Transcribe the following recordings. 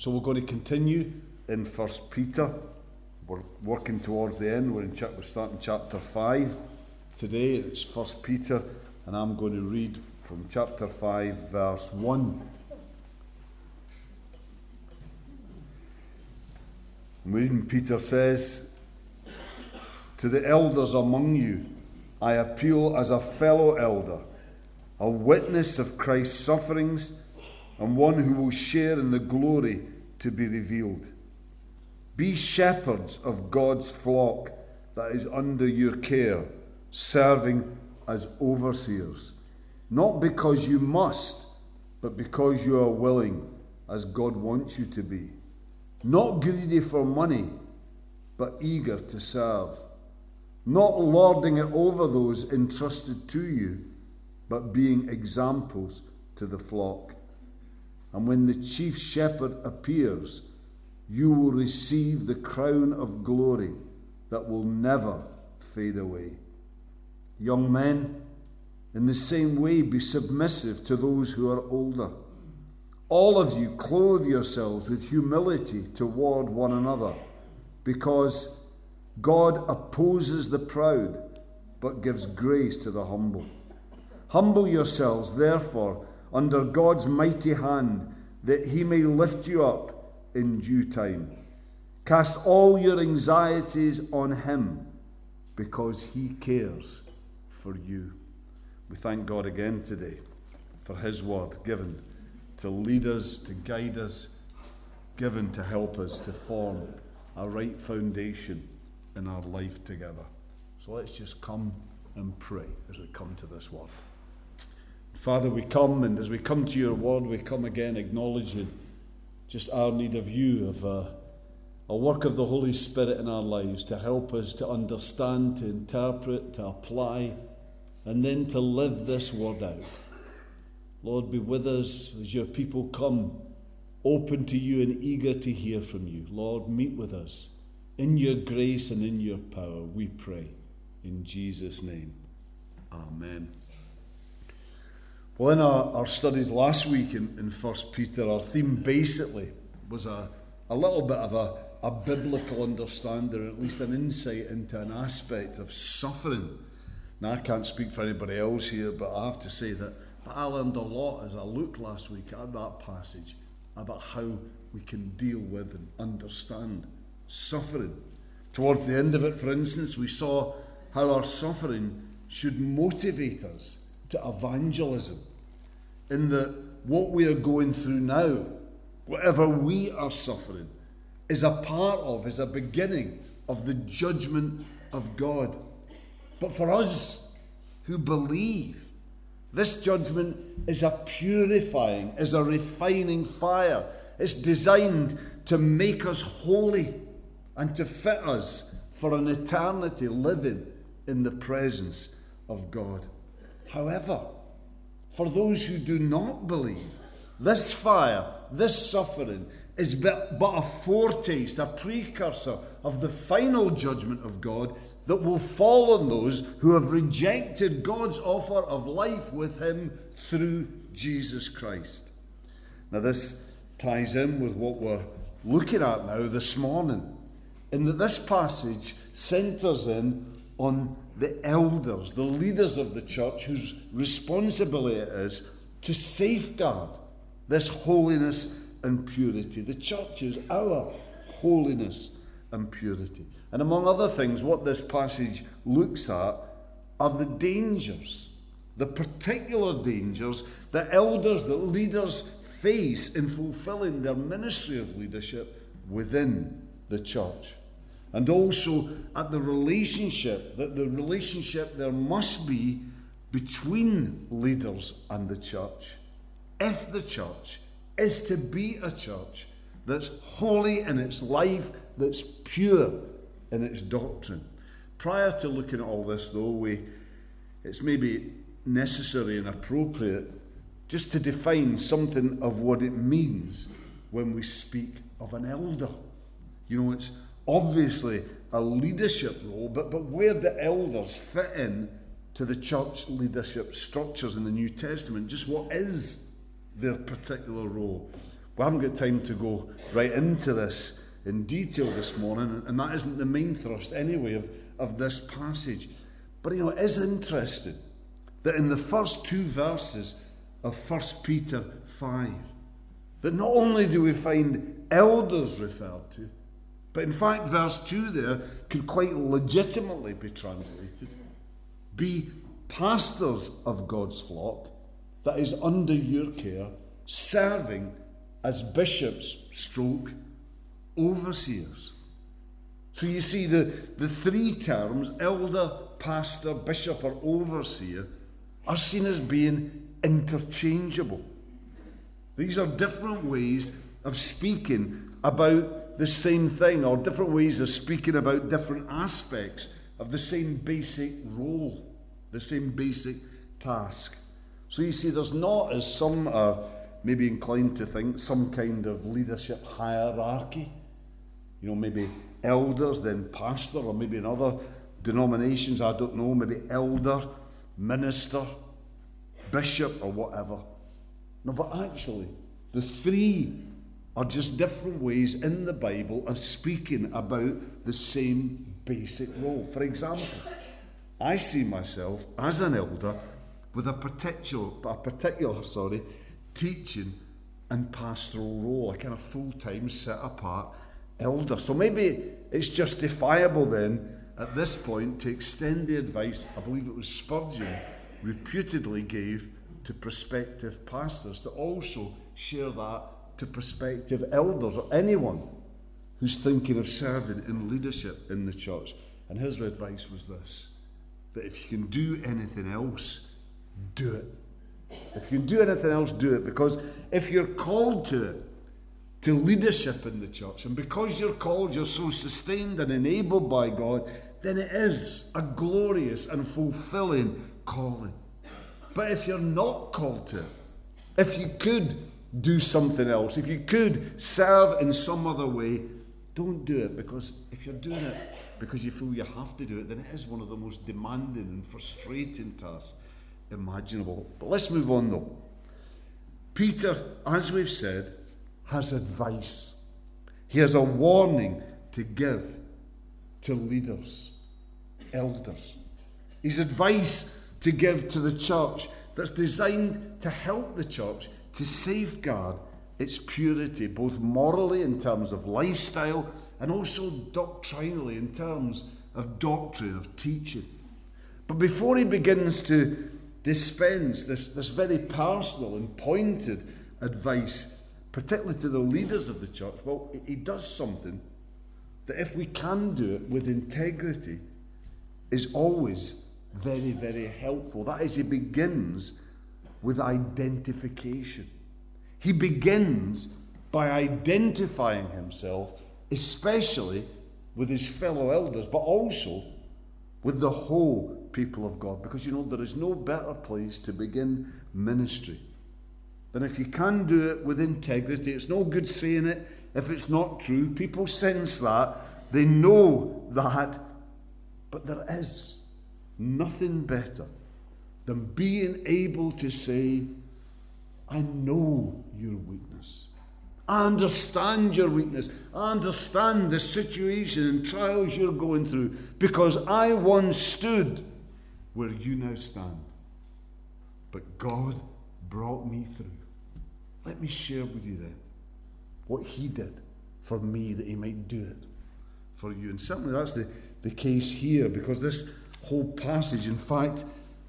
So we're going to continue in First Peter. We're working towards the end. We're in we're starting chapter five today. It's First Peter, and I'm going to read from chapter five, verse one. reading Peter says, To the elders among you, I appeal as a fellow elder, a witness of Christ's sufferings and one who will share in the glory to be revealed. Be shepherds of God's flock that is under your care, serving as overseers, not because you must, but because you are willing, as God wants you to be. Not greedy for money, but eager to serve. Not lording it over those entrusted to you, but being examples to the flock. And when the chief shepherd appears, you will receive the crown of glory that will never fade away. Young men, in the same way, be submissive to those who are older. All of you clothe yourselves with humility toward one another, because God opposes the proud, but gives grace to the humble. Humble yourselves, therefore under God's mighty hand, that he may lift you up in due time. Cast all your anxieties on him, because he cares for you. We thank God again today for his word given to lead us, to guide us, given to help us to form a right foundation in our life together. So let's just come and pray as we come to this word. Father, we come, and as we come to your word, we come again acknowledging just our need of you, of a, a work of the Holy Spirit in our lives to help us to understand, to interpret, to apply, and then to live this word out. Lord, be with us as your people come, open to you and eager to hear from you. Lord, meet with us in your grace and in your power, we pray. In Jesus' name, amen. Well, in our, our studies last week in, in 1 Peter, our theme basically was a, a little bit of a, a biblical understanding, or at least an insight into an aspect of suffering. Now, I can't speak for anybody else here, but I have to say that I learned a lot as I looked last week at that passage about how we can deal with and understand suffering. Towards the end of it, for instance, we saw how our suffering should motivate us to evangelism in that what we are going through now, whatever we are suffering, is a part of, is a beginning of the judgment of God. But for us who believe, this judgment is a purifying, is a refining fire. It's designed to make us holy and to fit us for an eternity living in the presence of God. However, for those who do not believe, this fire, this suffering, is but, a foretaste, a precursor of the final judgment of God that will fall on those who have rejected God's offer of life with Him through Jesus Christ. Now, this ties in with what we're looking at now this morning, in that this passage centres in on the elders, the leaders of the church, whose responsibility it is to safeguard this holiness and purity. The church is our holiness and purity. And among other things, what this passage looks at are the dangers, the particular dangers that elders, that leaders face in fulfilling their ministry of leadership within the church and also at the relationship, that the relationship there must be between leaders and the church. If the church is to be a church that's holy in its life, that's pure in its doctrine. Prior to looking at all this, though, we, it's maybe necessary and appropriate just to define something of what it means when we speak of an elder. You know, it's obviously a leadership role, but, but where do elders fit in to the church leadership structures in the New Testament? Just what is their particular role? We haven't got time to go right into this in detail this morning, and that isn't the main thrust anyway of, of this passage. But you know, it is interesting that in the first two verses of 1 Peter 5, that not only do we find elders referred to, but in fact, verse 2 there could quite legitimately be translated be pastors of God's flock that is under your care, serving as bishops, stroke, overseers. So you see, the, the three terms, elder, pastor, bishop, or overseer, are seen as being interchangeable. These are different ways of speaking about the same thing, or different ways of speaking about different aspects of the same basic role, the same basic task. So you see, there's not, as some are maybe inclined to think, some kind of leadership hierarchy. You know, maybe elders, then pastor, or maybe in other denominations, I don't know, maybe elder, minister, bishop, or whatever. No, but actually, the three are just different ways in the Bible of speaking about the same basic role. For example, I see myself as an elder with a particular, a particular sorry, teaching and pastoral role, a kind of full time, set apart elder. So maybe it's justifiable then at this point to extend the advice, I believe it was Spurgeon reputedly gave to prospective pastors to also share that to prospective elders or anyone who's thinking of serving in leadership in the church. And his advice was this that if you can do anything else, do it. If you can do anything else, do it. Because if you're called to it, to leadership in the church, and because you're called, you're so sustained and enabled by God, then it is a glorious and fulfilling calling. But if you're not called to it, if you could do something else, if you could serve in some other way, don't do it because if you're doing it because you feel you have to do it, then it is one of the most demanding and frustrating tasks imaginable. But let's move on though. Peter, as we've said, has advice. He has a warning to give to leaders, elders. His advice to give to the church that's designed to help the church to safeguard its purity, both morally in terms of lifestyle and also doctrinally in terms of doctrine, of teaching. But before he begins to dispense this, this very personal and pointed advice, particularly to the leaders of the church, well, he does something that, if we can do it with integrity, is always very, very helpful. That is, he begins with identification. He begins by identifying himself, especially with his fellow elders, but also with the whole people of God. Because you know, there is no better place to begin ministry than if you can do it with integrity. It's no good saying it if it's not true. People sense that, they know that. But there is nothing better than being able to say, I know your weakness. I understand your weakness. I understand the situation and trials you're going through because I once stood where you now stand. But God brought me through. Let me share with you then what He did for me that He might do it for you. And certainly that's the, the case here because this whole passage, in fact,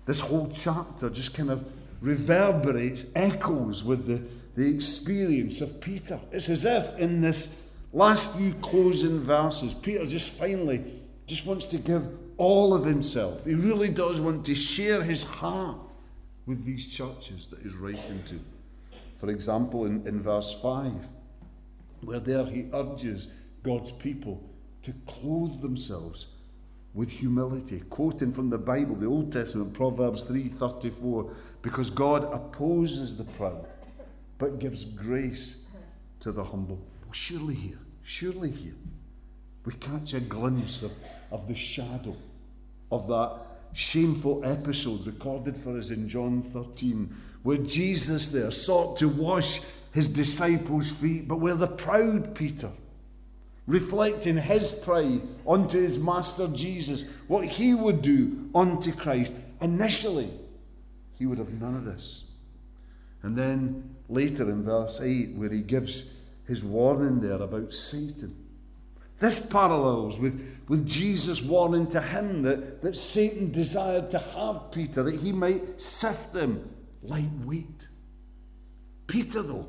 this whole chapter just kind of reverberates, echoes with the the experience of Peter. It's as if in this last few closing verses, Peter just finally just wants to give all of himself. He really does want to share his heart with these churches that he's writing to. For example, in, in verse 5, where there he urges God's people to clothe themselves with humility, quoting from the Bible, the Old Testament, Proverbs 3:34, because God opposes the proud but gives grace to the humble. Well, surely here, surely here, we catch a glimpse of, of the shadow of that shameful episode recorded for us in John 13, where Jesus there sought to wash his disciples' feet, but we're the proud Peter, reflecting his pride onto his master Jesus, what he would do unto Christ. Initially, he would have none of this. And then later in verse 8, where he gives his warning there about Satan. This parallels with, with Jesus' warning to him that, that Satan desired to have Peter, that he might sift him like wheat. Peter, though,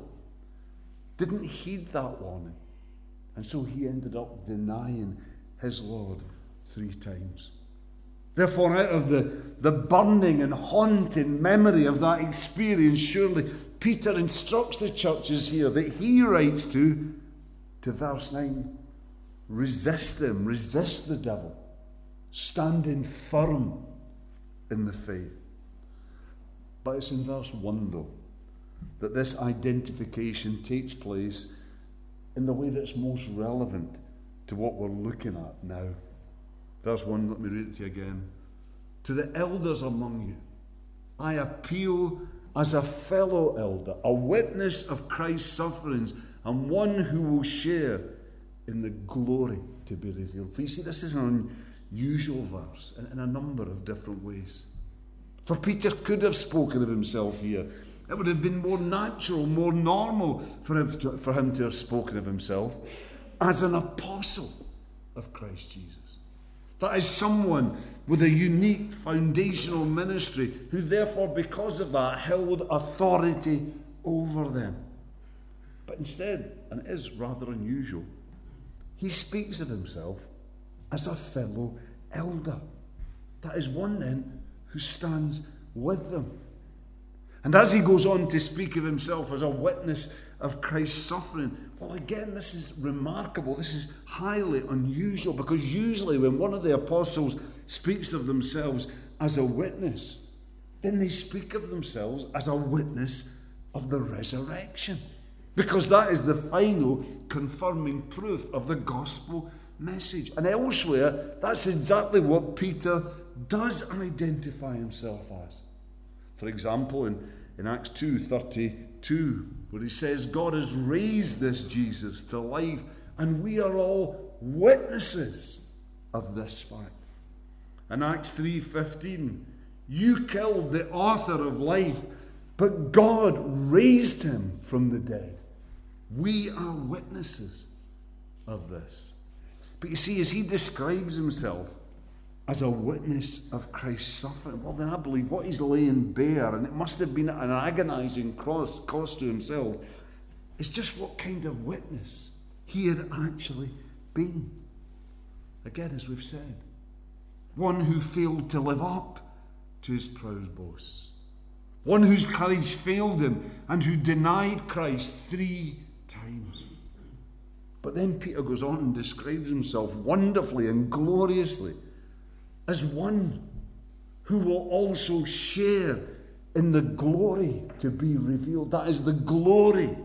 didn't heed that warning. And so he ended up denying his Lord three times. Therefore, out of the, the burning and haunting memory of that experience, surely Peter instructs the churches here that he writes to, to verse 9 resist him, resist the devil, standing firm in the faith. But it's in verse 1, though, that this identification takes place in the way that's most relevant to what we're looking at now. Verse 1, let me read it to you again. To the elders among you, I appeal as a fellow elder, a witness of Christ's sufferings, and one who will share in the glory to be revealed. For you see, this is an unusual verse in, in a number of different ways. For Peter could have spoken of himself here. It would have been more natural, more normal for him to, for him to have spoken of himself as an apostle of Christ Jesus. That is someone with a unique foundational ministry who, therefore, because of that, held authority over them. But instead, and it is rather unusual, he speaks of himself as a fellow elder. That is one then who stands with them. And as he goes on to speak of himself as a witness of Christ's suffering, well, again, this is remarkable. This is highly unusual because usually when one of the apostles speaks of themselves as a witness, then they speak of themselves as a witness of the resurrection. Because that is the final confirming proof of the gospel message. And elsewhere, that's exactly what Peter does identify himself as. For example, in, in Acts 2 32, where he says, God has raised this Jesus to life, and we are all witnesses of this fact. In Acts 3:15, you killed the author of life, but God raised him from the dead. We are witnesses of this. But you see, as he describes himself as a witness of Christ's suffering, well, then I believe what he's laying bare, and it must have been an agonizing cost, cost to himself, is just what kind of witness he had actually been. Again, as we've said, one who failed to live up to his proud boasts, one whose courage failed him, and who denied Christ three times. But then Peter goes on and describes himself wonderfully and gloriously as one who will also share in the glory to be revealed. That is the glory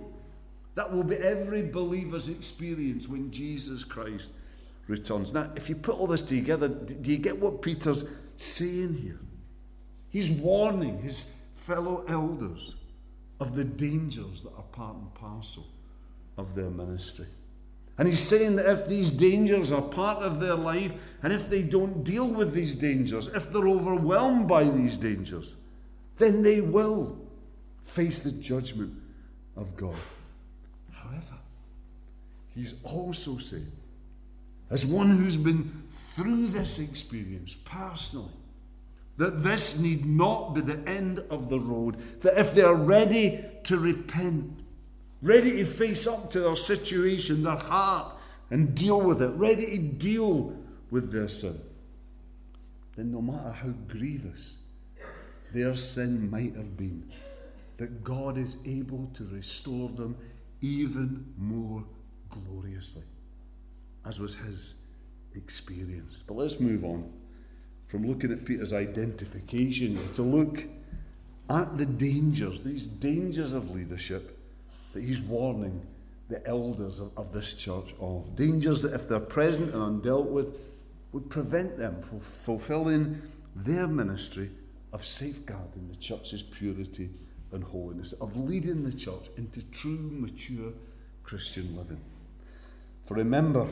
that will be every believer's experience when Jesus Christ returns. Now, if you put all this together, do you get what Peter's saying here? He's warning his fellow elders of the dangers that are part and parcel of their ministry. And he's saying that if these dangers are part of their life, and if they don't deal with these dangers, if they're overwhelmed by these dangers, then they will face the judgment of God. However, he's also saying, as one who's been through this experience personally, that this need not be the end of the road, that if they are ready to repent, ready to face up to their situation, their heart, and deal with it, ready to deal with their sin, then no matter how grievous their sin might have been, that God is able to restore them even more gloriously, as was his experience. But let's move on from looking at Peter's identification to look at the dangers, these dangers of leadership that he's warning the elders of, of this church of. Dangers that, if they're present and undealt with, would prevent them from fulfilling their ministry of safeguarding the church's purity and holiness, of leading the church into true, mature Christian living. For remember,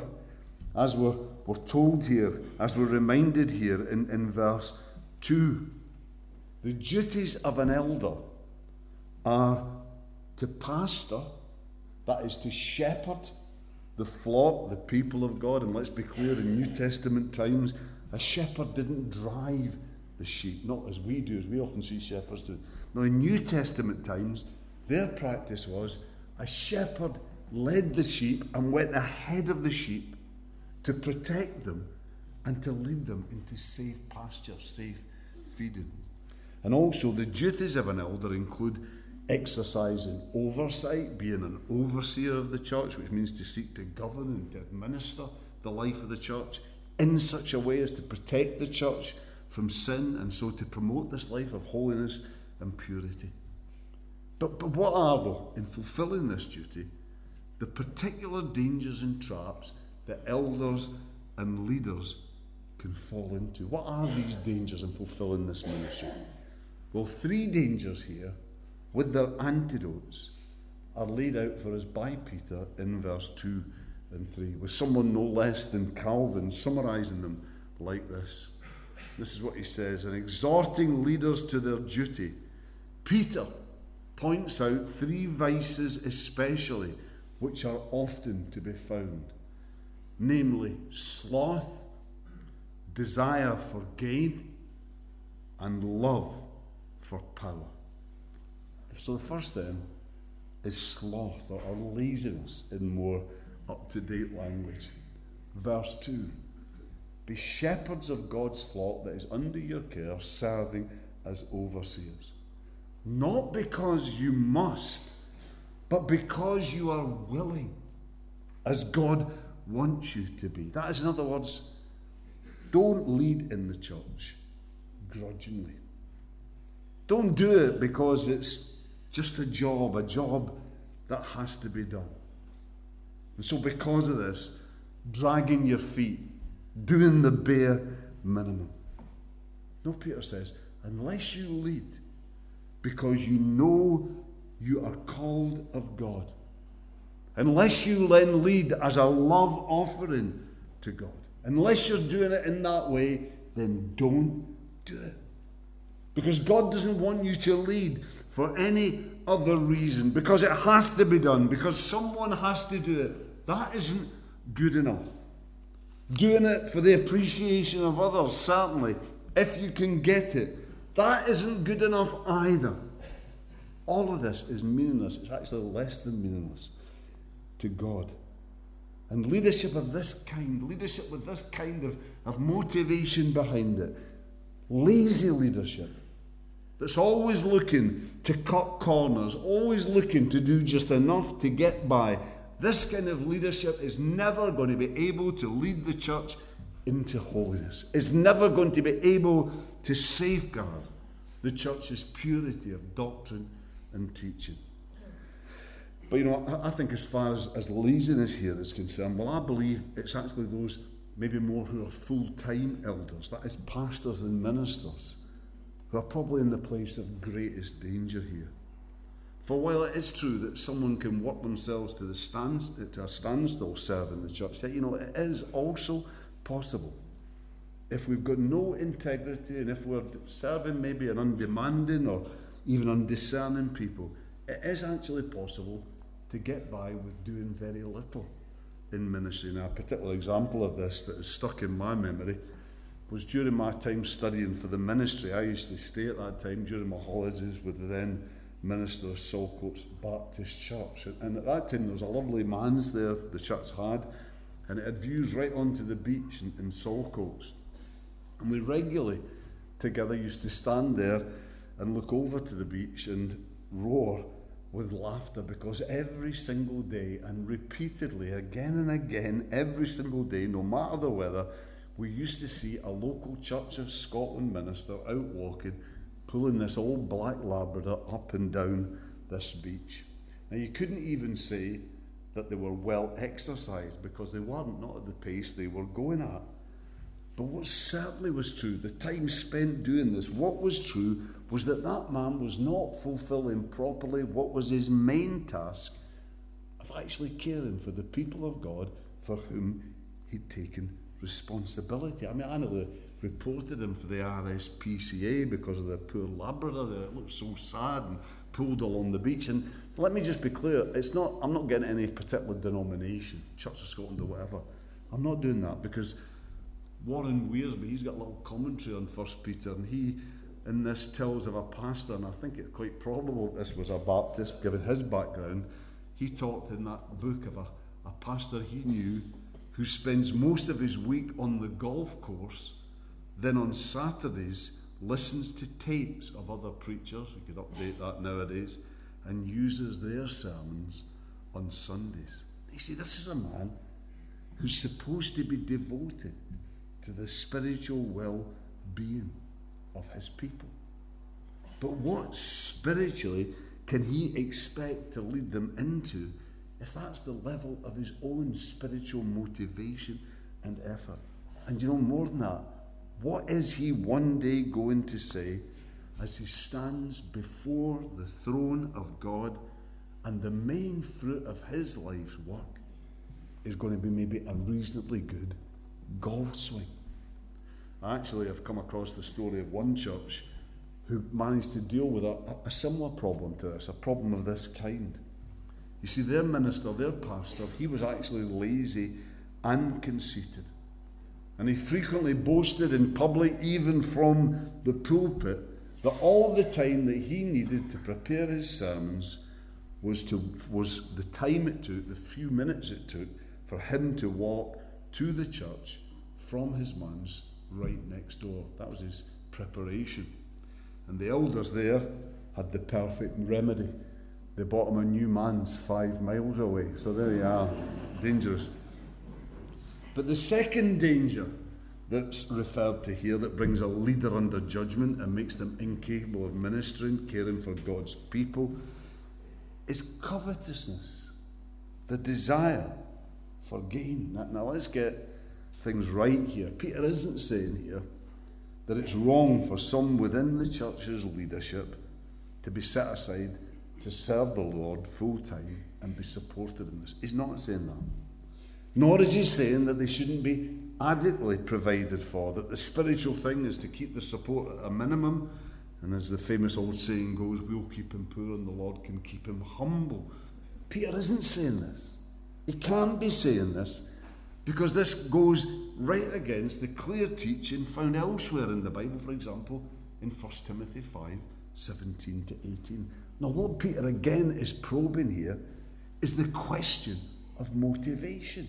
as we're, we're told here, as we're reminded here in, in verse 2, the duties of an elder are to pastor, that is, to shepherd the flock, the people of God. And let's be clear, in New Testament times, a shepherd didn't drive the sheep, not as we do, as we often see shepherds do. Now, in New Testament times, their practice was a shepherd led the sheep and went ahead of the sheep to protect them and to lead them into safe pasture, safe feeding. And also, the duties of an elder include exercising oversight, being an overseer of the church, which means to seek to govern and to administer the life of the church in such a way as to protect the church from sin and so to promote this life of holiness and purity. But, but what are, though, in fulfilling this duty, the particular dangers and traps that elders and leaders can fall into? What are these dangers in fulfilling this ministry? Well, three dangers here, with their antidotes, are laid out for us by Peter in verse 2 and 3, with someone no less than Calvin summarizing them like this. This is what he says in exhorting leaders to their duty. Peter points out three vices, especially, which are often to be found namely, sloth, desire for gain, and love for power. So the first then is sloth or, laziness in more up to date language. Verse 2 Be shepherds of God's flock that is under your care, serving as overseers. Not because you must, but because you are willing, as God wants you to be. That is, in other words, don't lead in the church grudgingly. Don't do it because it's just a job, a job that has to be done. And so, because of this, dragging your feet, doing the bare minimum. No, Peter says, unless you lead because you know you are called of God, unless you then lead as a love offering to God, unless you're doing it in that way, then don't do it. Because God doesn't want you to lead for any other reason, because it has to be done, because someone has to do it. That isn't good enough. Doing it for the appreciation of others, certainly, if you can get it, that isn't good enough either. All of this is meaningless. It's actually less than meaningless to God. And leadership of this kind, leadership with this kind of, of motivation behind it, lazy leadership that's always looking to cut corners, always looking to do just enough to get by, this kind of leadership is never going to be able to lead the church into holiness. It's never going to be able to safeguard the church's purity of doctrine and teaching. But you know, I, think as far as, as laziness here is concerned, well, I believe it's actually those maybe more who are full time elders, that is, pastors and ministers, who are probably in the place of greatest danger here. For while it is true that someone can work themselves to, the stand, to a standstill serving the church, you know, it is also possible. If we've got no integrity and if we're serving maybe an undemanding or even undiscerning people, it is actually possible to get by with doing very little in ministry. Now, a particular example of this that is stuck in my memory was during my time studying for the ministry. I used to stay at that time during my holidays with the then minister of Saltcoats Baptist Church. And at that time, there was a lovely manse there the church had, and it had views right onto the beach in, in Saltcoats. And we regularly together used to stand there and look over to the beach and roar with laughter because every single day and repeatedly, again and again, every single day, no matter the weather, we used to see a local Church of Scotland minister out walking pulling this old black Labrador up and down this beach. Now, you couldn't even say that they were well exercised because they weren't, not at the pace they were going at. But what certainly was true, the time spent doing this, what was true was that that man was not fulfilling properly what was his main task of actually caring for the people of God for whom he'd taken responsibility. I mean, I nearly reported him for the RSPCA because of the poor Labrador that looked so sad and pulled along the beach. And let me just be clear, it's not, I'm not getting any particular denomination, Church of Scotland or whatever. I'm not doing that because Warren Wiersbe, he's got a little commentary on First Peter, and he in this tells of a pastor, and I think it's quite probable this was a Baptist, given his background. He talked in that book of a, a pastor he knew who spends most of his week on the golf course, then on Saturdays listens to tapes of other preachers, you could update that nowadays, and uses their sermons on Sundays. You see, this is a man who's supposed to be devoted to the spiritual well being of his people. But what spiritually can he expect to lead them into if that's the level of his own spiritual motivation and effort? And you know, more than that, what is he one day going to say as he stands before the throne of God and the main fruit of his life's work is going to be maybe a reasonably good golf swing? Actually, I've come across the story of one church who managed to deal with a, a similar problem to this, a problem of this kind. You see, their minister, their pastor, he was actually lazy and conceited. And he frequently boasted in public, even from the pulpit, that all the time that he needed to prepare his sermons was, to, was the time it took, the few minutes it took, for him to walk to the church from his mum's right next door. That was his preparation. And the elders there had the perfect remedy. They bought him a new manse five miles away. So there you are. Dangerous. But the second danger that's referred to here that brings a leader under judgment and makes them incapable of ministering, caring for God's people, is covetousness, the desire for gain. Now, now let's get things right here. Peter isn't saying here that it's wrong for some within the church's leadership to be set aside to serve the Lord full time and be supported in this. He's not saying that. Nor is he saying that they shouldn't be adequately provided for, that the spiritual thing is to keep the support at a minimum. And as the famous old saying goes, we'll keep him poor and the Lord can keep him humble. Peter isn't saying this. He can't be saying this because this goes right against the clear teaching found elsewhere in the Bible, for example, in 1 Timothy 5 17 to 18. Now, what Peter again is probing here is the question of motivation.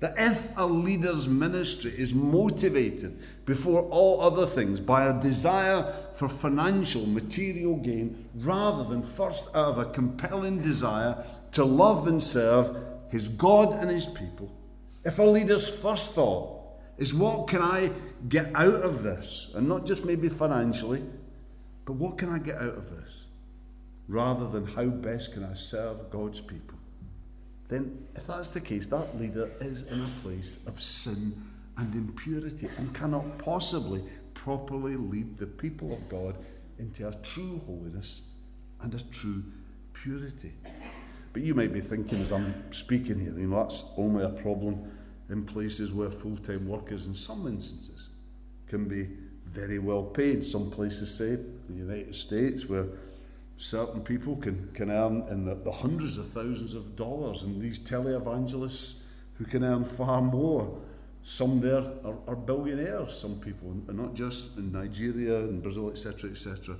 That if a leader's ministry is motivated before all other things by a desire for financial, material gain, rather than first out of a compelling desire to love and serve his God and his people, if a leader's first thought is what can I get out of this, and not just maybe financially, but what can I get out of this, rather than how best can I serve God's people, then if that's the case, that leader is in a place of sin and impurity and cannot possibly properly lead the people of God into a true holiness and a true purity. But you might be thinking as I'm speaking here, you know, that's only a problem in places where full time workers, in some instances, can be very well paid. Some places say, the United States, where certain people can, can earn in the, the hundreds of thousands of dollars, and these televangelists who can earn far more. Some there are, are billionaires, some people, and not just in Nigeria and Brazil, etc., etc.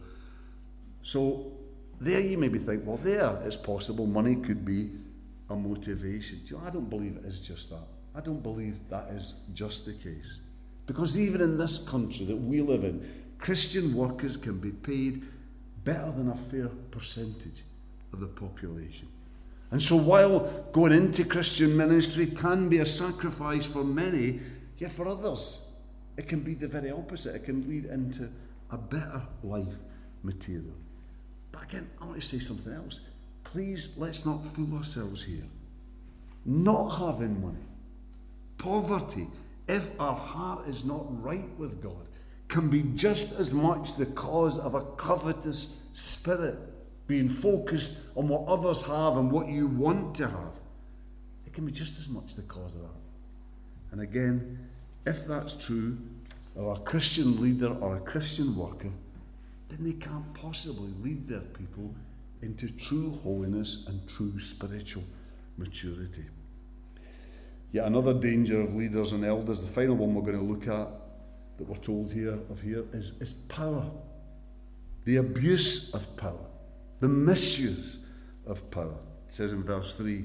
So there you maybe think, well, there it's possible money could be a motivation. You know, I don't believe it is just that. I don't believe that is just the case. Because even in this country that we live in, Christian workers can be paid better than a fair percentage of the population. And so, while going into Christian ministry can be a sacrifice for many, yet for others, it can be the very opposite. It can lead into a better life material. But again, I want to say something else. Please, let's not fool ourselves here. Not having money, poverty, if our heart is not right with God, can be just as much the cause of a covetous spirit, being focused on what others have and what you want to have. It can be just as much the cause of that. And again, if that's true of a Christian leader or a Christian worker, then they can't possibly lead their people into true holiness and true spiritual maturity. Yet another danger of leaders and elders, the final one we're going to look at that we're told here of here is, is power. The abuse of power, the misuse of power. It says in verse 3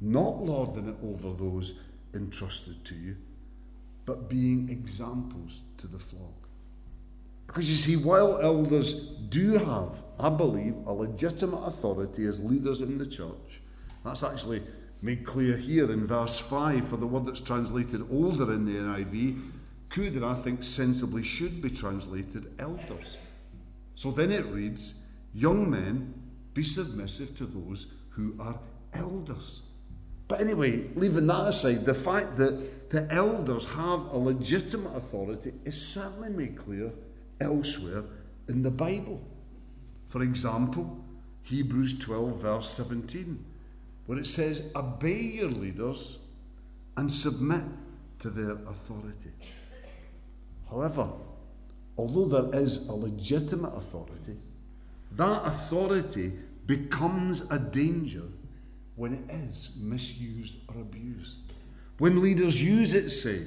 not lording it over those entrusted to you, but being examples to the flock. Because you see, while elders do have, I believe, a legitimate authority as leaders in the church, that's actually made clear here in verse 5 for the word that's translated older in the NIV could and I think sensibly should be translated elders. So then it reads, Young men, be submissive to those who are elders. But anyway, leaving that aside, the fact that the elders have a legitimate authority is certainly made clear elsewhere in the Bible. For example, Hebrews 12, verse 17, where it says, Obey your leaders and submit to their authority. However, although there is a legitimate authority, that authority becomes a danger when it is misused or abused. When leaders use it, say,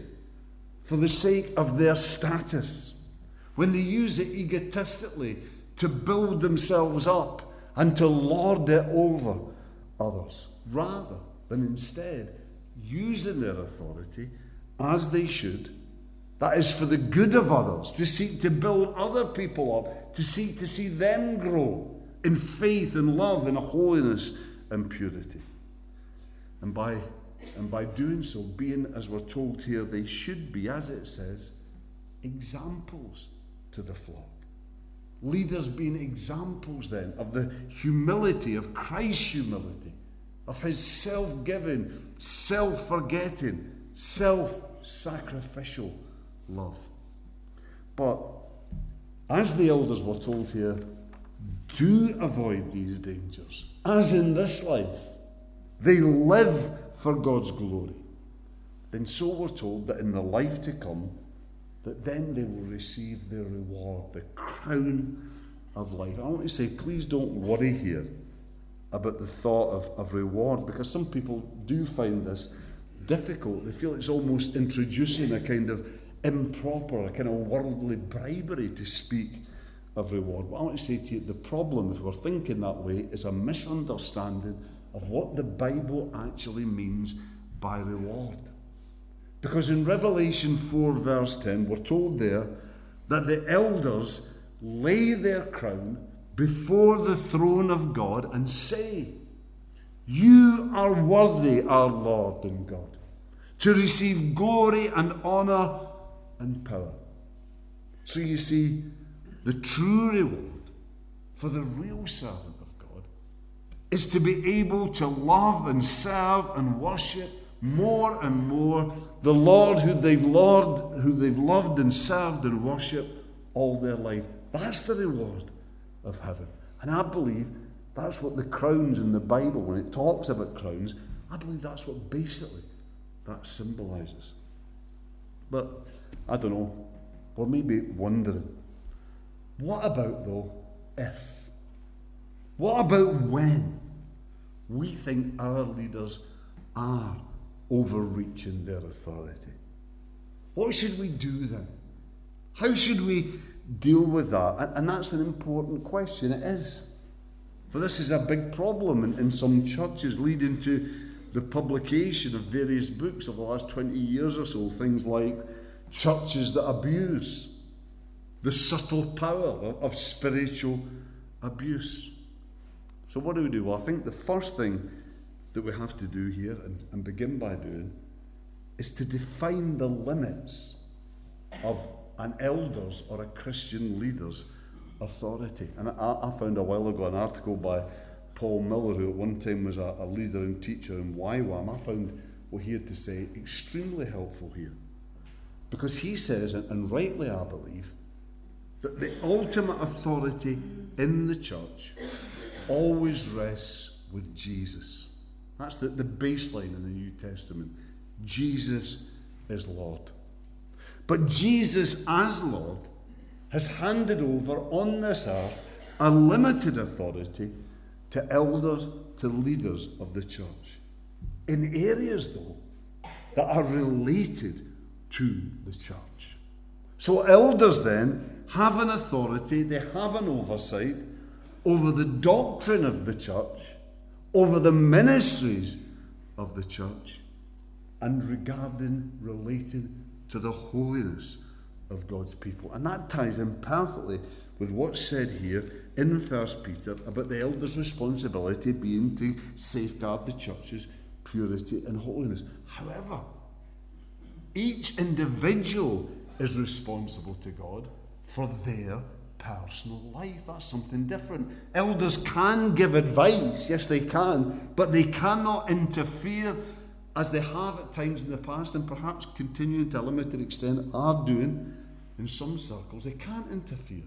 for the sake of their status, when they use it egotistically to build themselves up and to lord it over others, rather than instead using their authority as they should that is for the good of others, to seek to build other people up, to seek to see them grow in faith and love and holiness and purity. And by, and by doing so, being, as we're told here, they should be, as it says, examples to the flock. Leaders being examples then of the humility, of Christ's humility, of his self giving, self forgetting, self sacrificial love. But as the elders were told here, do avoid these dangers. As in this life, they live for God's glory. Then so we're told that in the life to come, that then they will receive their reward, the crown of life. I want to say, please don't worry here about the thought of, of rewards, because some people do find this difficult. They feel it's almost introducing a kind of improper, a kind of worldly bribery to speak of reward. But I want to say to you, the problem, if we're thinking that way, is a misunderstanding of what the Bible actually means by reward. Because in Revelation 4, verse 10, we're told there that the elders lay their crown before the throne of God and say, You are worthy, our Lord and God, to receive glory and honour and power. So you see, the true reward for the real servant of God is to be able to love and serve and worship more and more the Lord who they've loved, who they've loved and served and worshipped all their life. That's the reward of heaven. And I believe that's what the crowns in the Bible, when it talks about crowns, I believe that's what basically that symbolizes. But I don't know, or maybe wondering, what about though if? What about when we think our leaders are overreaching their authority? What should we do then? How should we deal with that? And, that's an important question. It is. For this is a big problem in, in some churches, leading to the publication of various books over the last 20 years or so. Things like churches that abuse the subtle power of spiritual abuse. So, what do we do? Well, I think the first thing that we have to do here and, and begin by doing is to define the limits of an elder's or a Christian leader's authority. And I, I, found a while ago an article by Paul Miller, who at one time was a, a leader and teacher in YWAM. I found what he had to say extremely helpful here. Because he says, and rightly I believe, that the ultimate authority in the church always rests with Jesus. That's the, the baseline in the New Testament. Jesus is Lord. But Jesus, as Lord, has handed over on this earth a limited authority to elders, to leaders of the church. In areas, though, that are related to the church. So, elders then have an authority, they have an oversight over the doctrine of the church, over the ministries of the church, and regarding related to the holiness of God's people. And that ties in perfectly with what's said here in First Peter about the elders' responsibility being to safeguard the church's purity and holiness. However, each individual is responsible to God for their personal life. That's something different. Elders can give advice, yes, they can, but they cannot interfere as they have at times in the past and perhaps continuing to a limited extent are doing in some circles. They can't interfere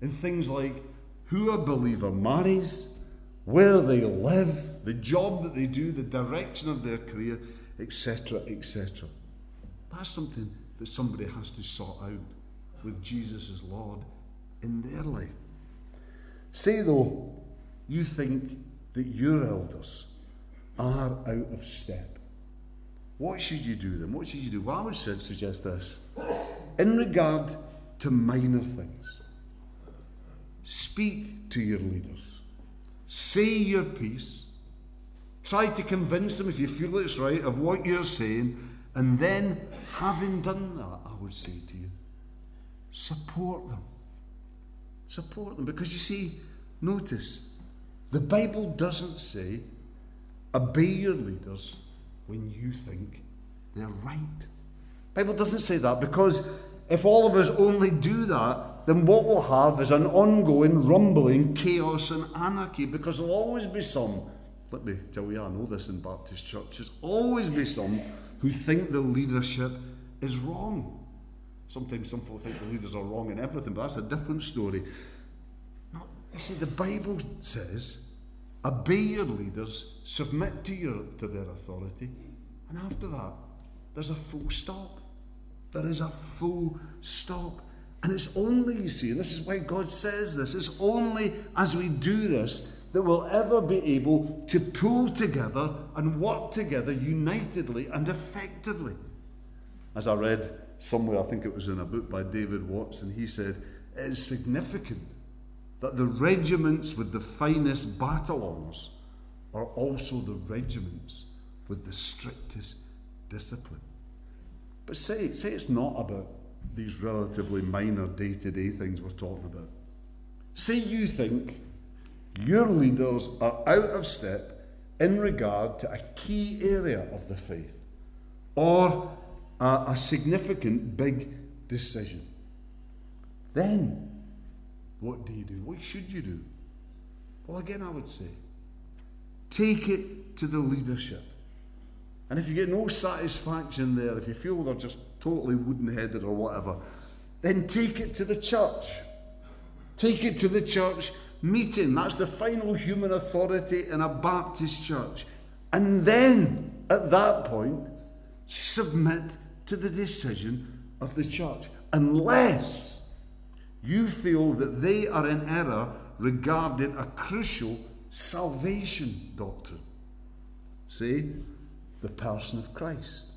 in things like who a believer marries, where they live, the job that they do, the direction of their career, etc., etc. That's something that somebody has to sort out with Jesus as Lord in their life. Say, though, you think that your elders are out of step. What should you do then? What should you do? Well, I would suggest this. In regard to minor things, speak to your leaders. Say your piece. Try to convince them, if you feel it's right, of what you're saying. And then, having done that, I would say to you, support them. Support them. Because you see, notice, the Bible doesn't say, obey your leaders when you think they're right. Bible doesn't say that because if all of us only do that, then what we'll have is an ongoing rumbling chaos and anarchy because there'll always be some, let me tell you, I know this in Baptist churches, always be some who think the leadership is wrong. Sometimes some people think the leaders are wrong in everything, but that's a different story. No, you see, the Bible says, obey your leaders, submit to, your, to their authority, and after that, there's a full stop. There is a full stop. And it's only, you see, and this is why God says this, it's only as we do this that we'll ever be able to pull together and work together unitedly and effectively. As I read somewhere, I think it was in a book by David Watson, he said, It is significant that the regiments with the finest battle arms are also the regiments with the strictest discipline. But say, say it's not about these relatively minor day to day things we're talking about. Say you think your leaders are out of step in regard to a key area of the faith or a, a significant big decision. Then, what do you do? What should you do? Well, again, I would say take it to the leadership. And if you get no satisfaction there, if you feel they're just totally wooden headed or whatever, then take it to the church. Take it to the church meeting. That's the final human authority in a Baptist church. And then, at that point, submit to the decision of the church. Unless you feel that they are in error regarding a crucial salvation doctrine. See, the person of Christ,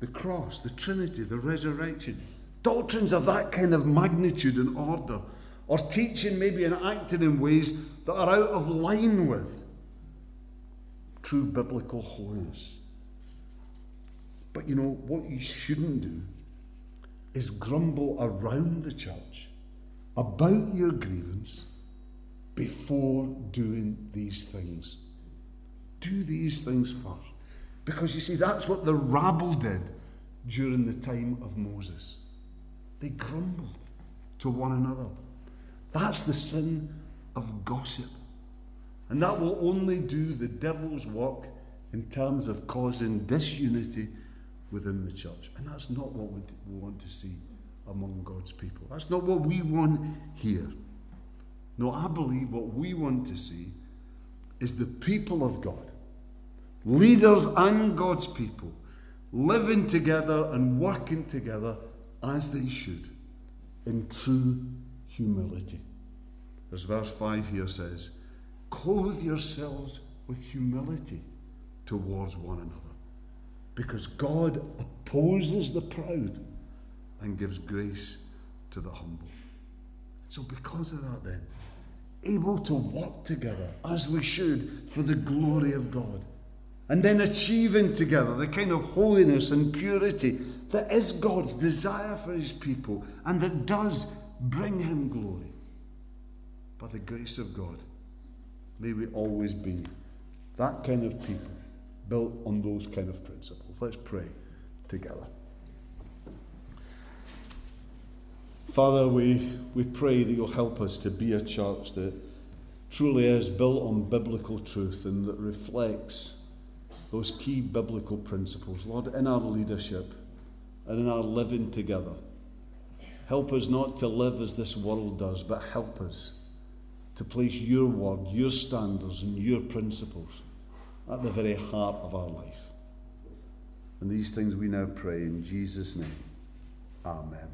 the cross, the Trinity, the resurrection. Doctrines of that kind of magnitude and order or teaching maybe and acting in ways that are out of line with true biblical holiness. But you know, what you shouldn't do is grumble around the church about your grievance before doing these things. Do these things first. Because you see, that's what the rabble did during the time of Moses. They grumbled to one another. That's the sin of gossip. And that will only do the devil's work in terms of causing disunity within the church. And that's not what we want to see among God's people. That's not what we want here. No, I believe what we want to see is the people of God, leaders and God's people, living together and working together as they should in true humility. As verse 5 here says, clothe yourselves with humility towards one another. Because God opposes the proud and gives grace to the humble. So, because of that, then, able to work together as we should for the glory of God. And then achieving together the kind of holiness and purity that is God's desire for his people and that does bring him glory. By the grace of God, may we always be that kind of people built on those kind of principles. Let's pray together. Father, we, we pray that you'll help us to be a church that truly is built on biblical truth and that reflects those key biblical principles. Lord, in our leadership and in our living together, help us not to live as this world does, but help us to place your word, your standards, and your principles at the very heart of our life. And these things we now pray in Jesus' name. Amen.